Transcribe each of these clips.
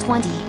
20.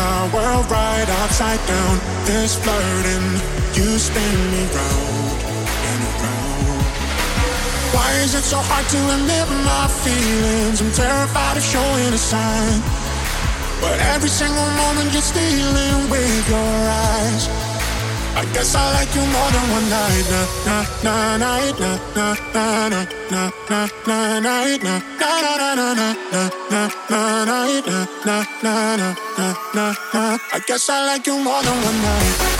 My world right upside down. This flirting, you spin me round and around. Why is it so hard to admit my feelings? I'm terrified of showing a sign. But every single moment you're stealing with your eyes. I guess I like you more than one night, na na na night, na na na na na na na night, na na na na na na na night, na na na na na na. I guess I like you more than one night.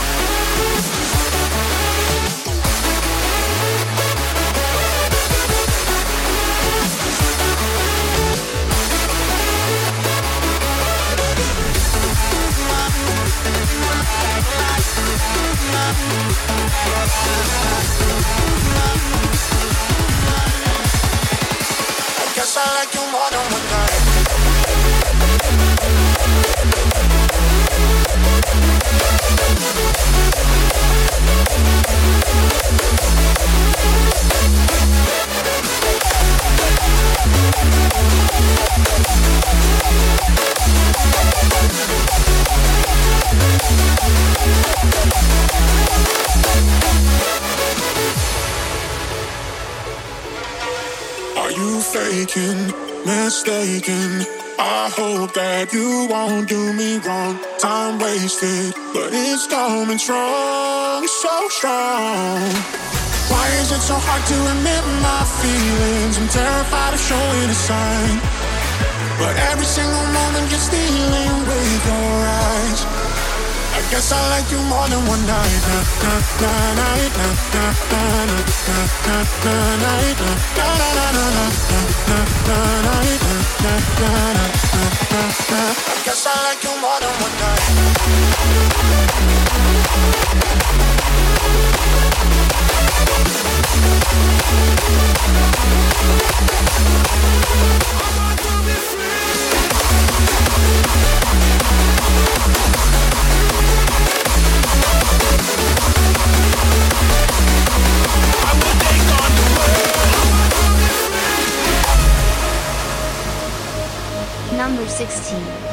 Strong, so strong. Why is it so hard to admit my feelings? I'm terrified of showing a sign. But every single moment you're stealing with your eyes. Guess I like you more than one night. Na I like you more than one night. Number 16.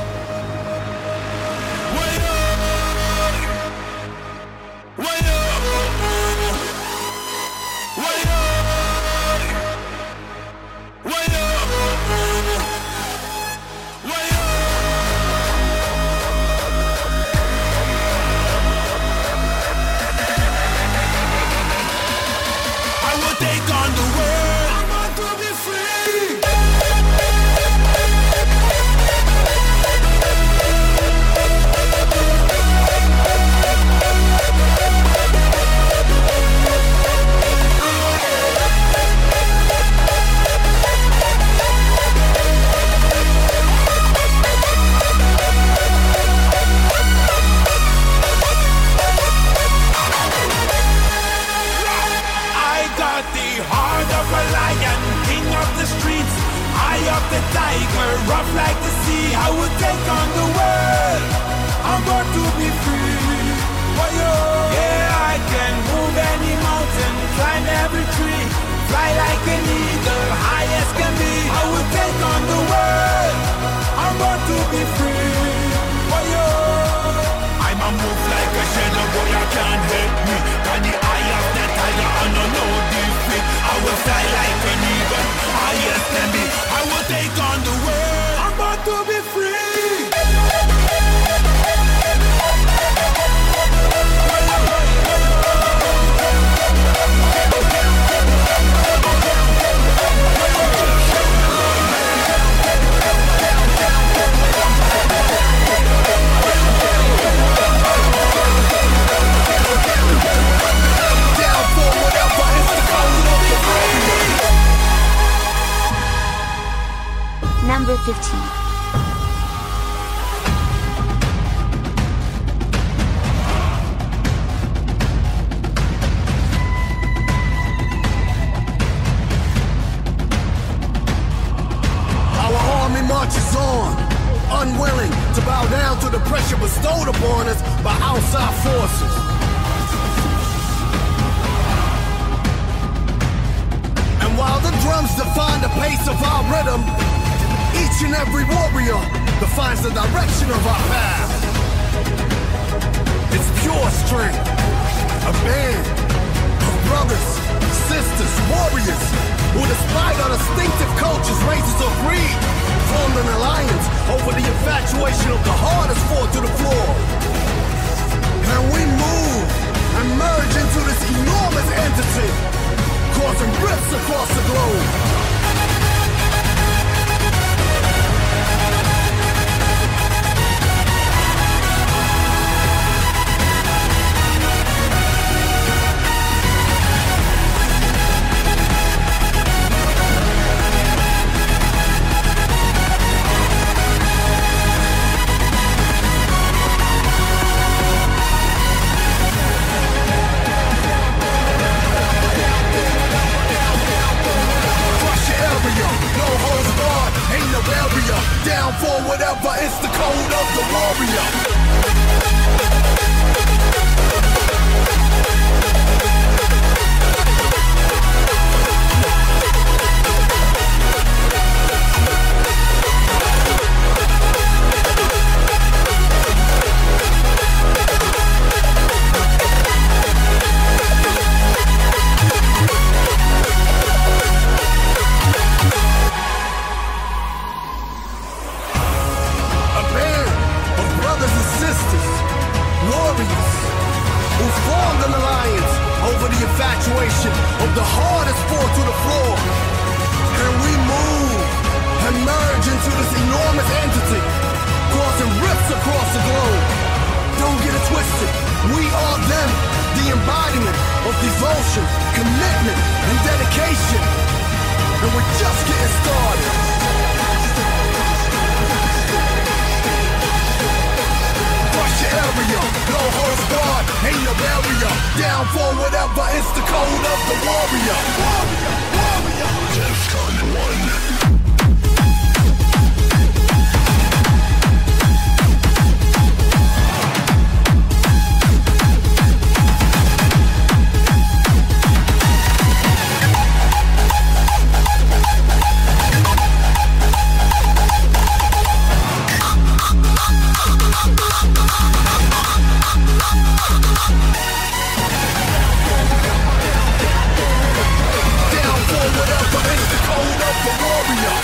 Rough like the sea, I will take on the world. I'm born to be free. Oh, yeah, I can move any mountain, climb every tree, fly like an eagle, high as can be. I will take on the world. I'm born to be free. Oh, yeah. I'm a move like a shadow, boy, I can't hate me. Got the eye of the tiger, I know no defeat. I will fly like an eagle, high as can be. I will take on Number 15. marches on, unwilling to bow down to the pressure bestowed upon us by outside forces. And while the drums define the pace of our rhythm, each and every warrior defines the direction of our path. It's pure strength, a band of brothers, sisters, warriors who, despite our distinctive cultures, races, or creed, formed an alliance over the infatuation of the hardest four to the floor. And we move and merge into this enormous entity, causing rifts across the globe. whatever, it's the code of a warrior.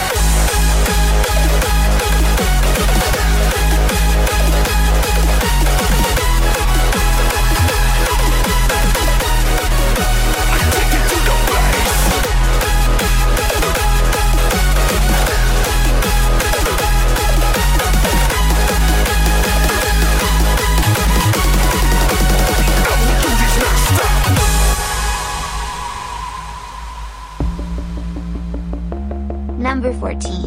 Number 14.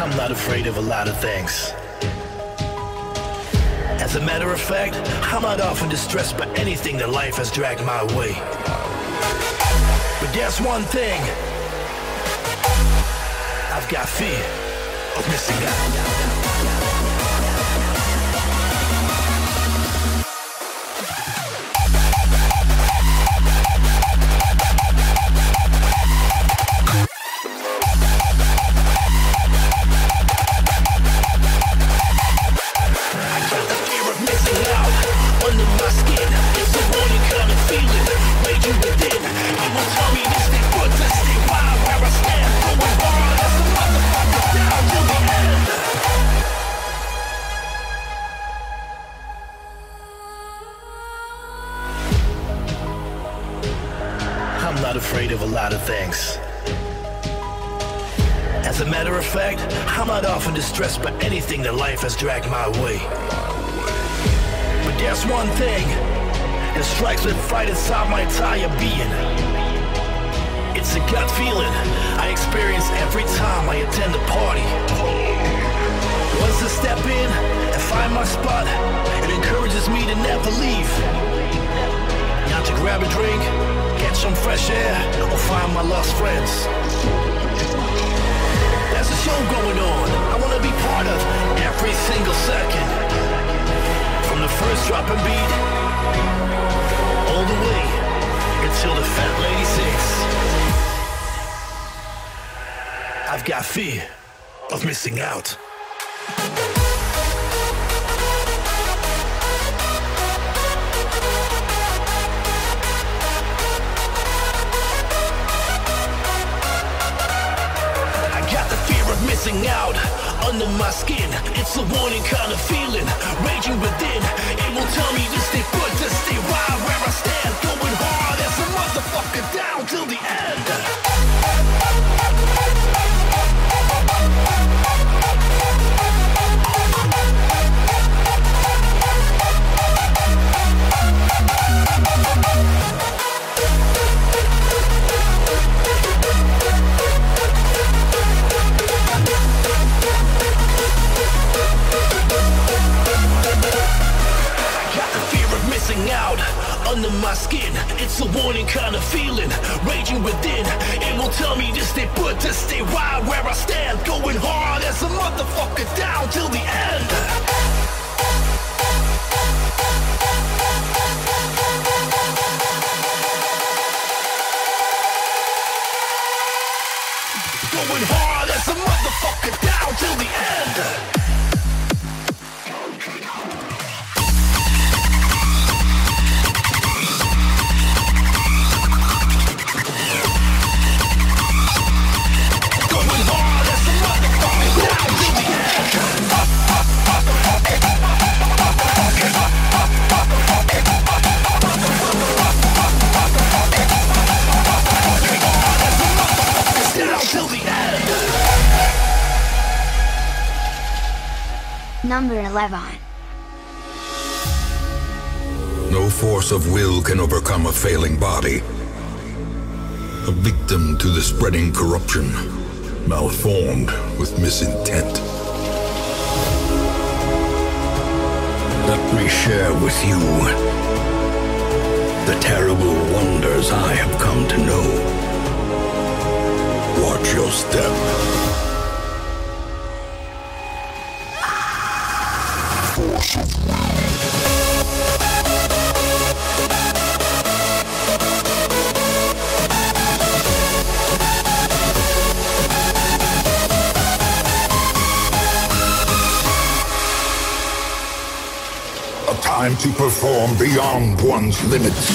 I'm not afraid of a lot of things. As a matter of fact, I'm not often distressed by anything that life has dragged my way. But guess one thing I've got fear of missing out. drag spreading corruption, malformed with misintent. Let me share with you the terrible wonders I have come to know. Watch your step. to perform beyond one's limits.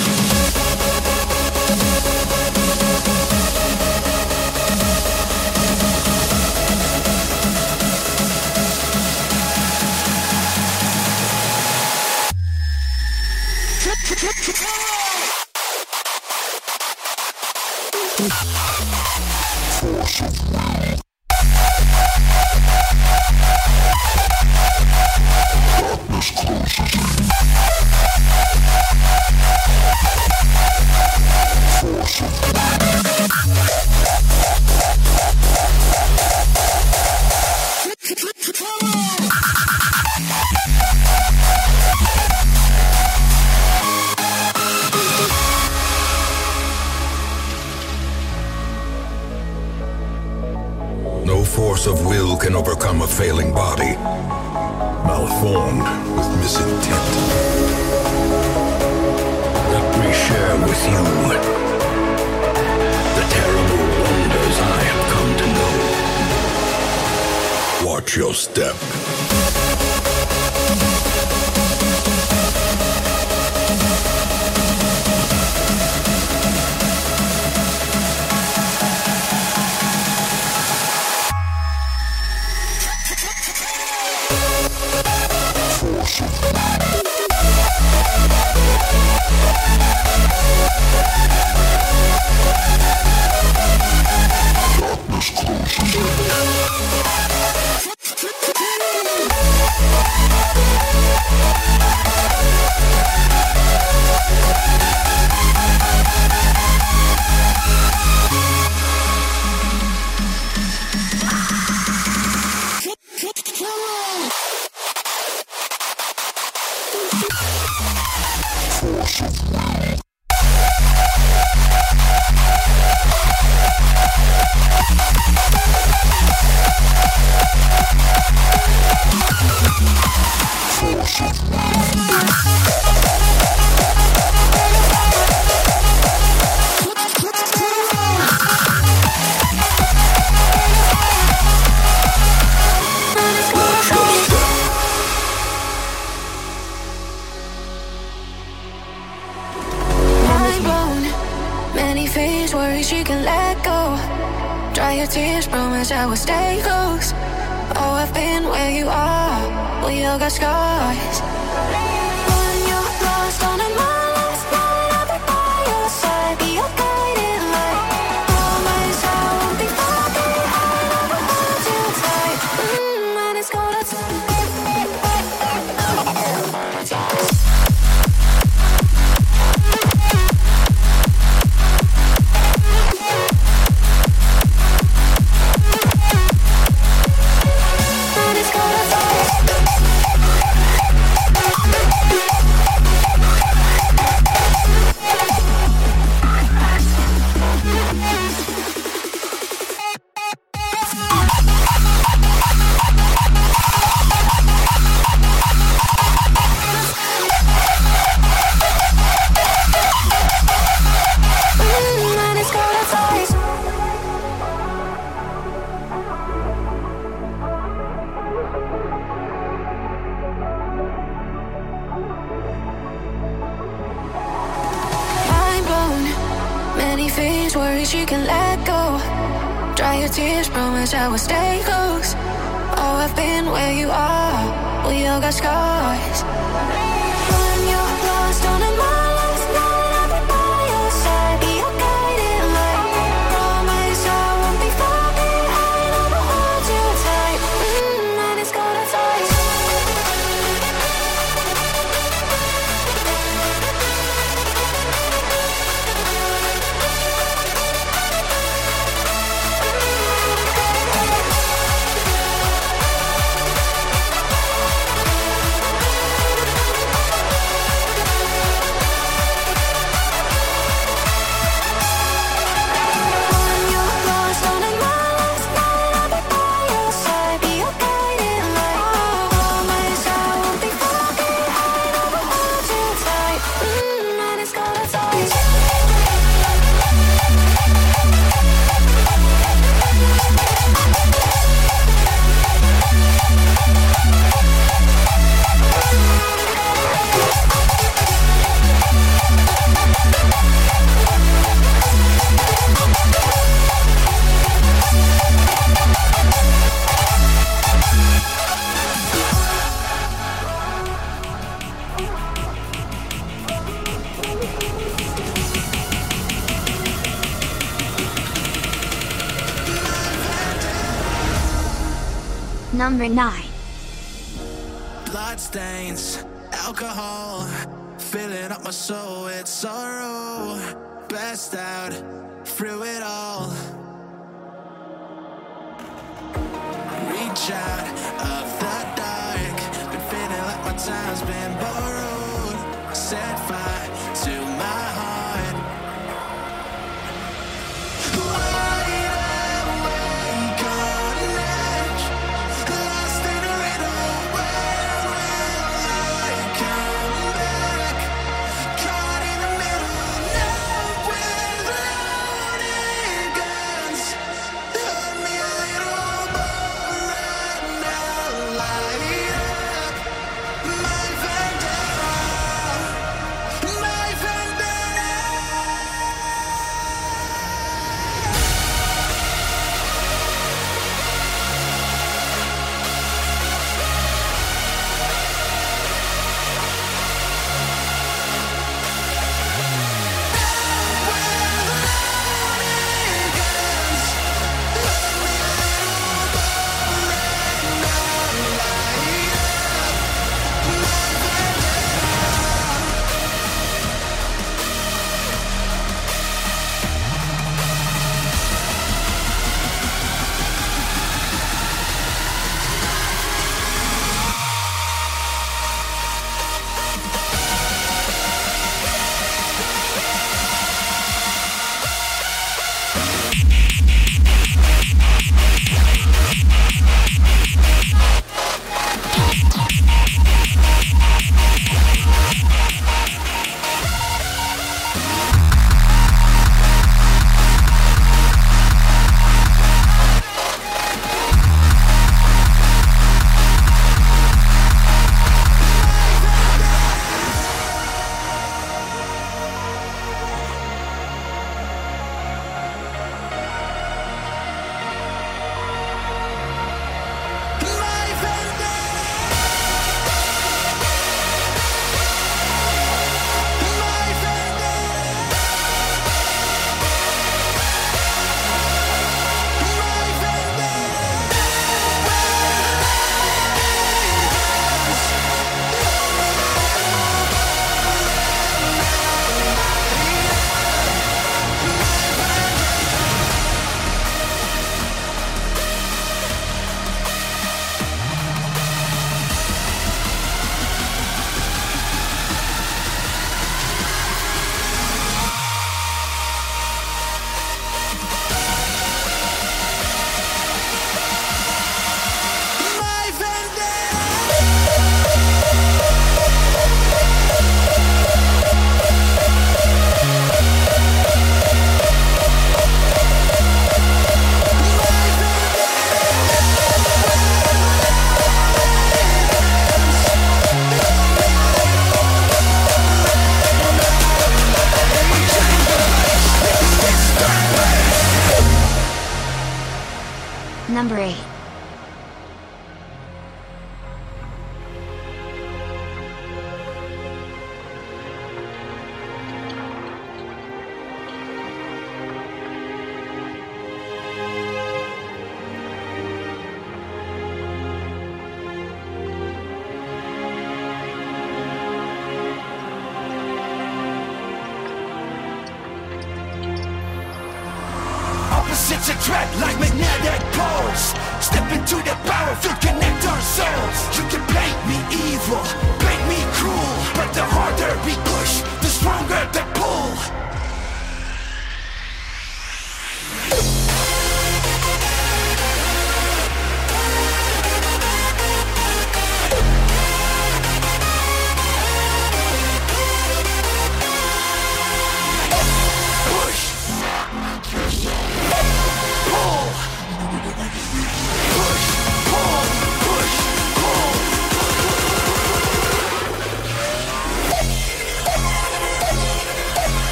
Number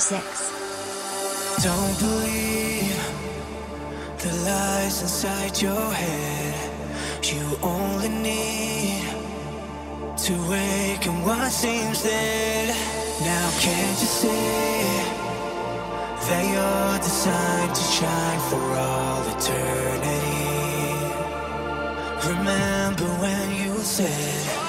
6. Don't believe the lies inside your head. You only need to awaken what seems dead. Now, can't you see that you're designed to shine for all eternity? Remember when you said.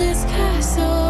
this castle.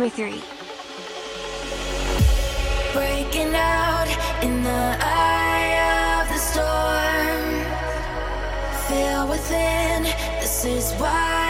number three. Breaking out in the eye of the storm. Feel within, this is why.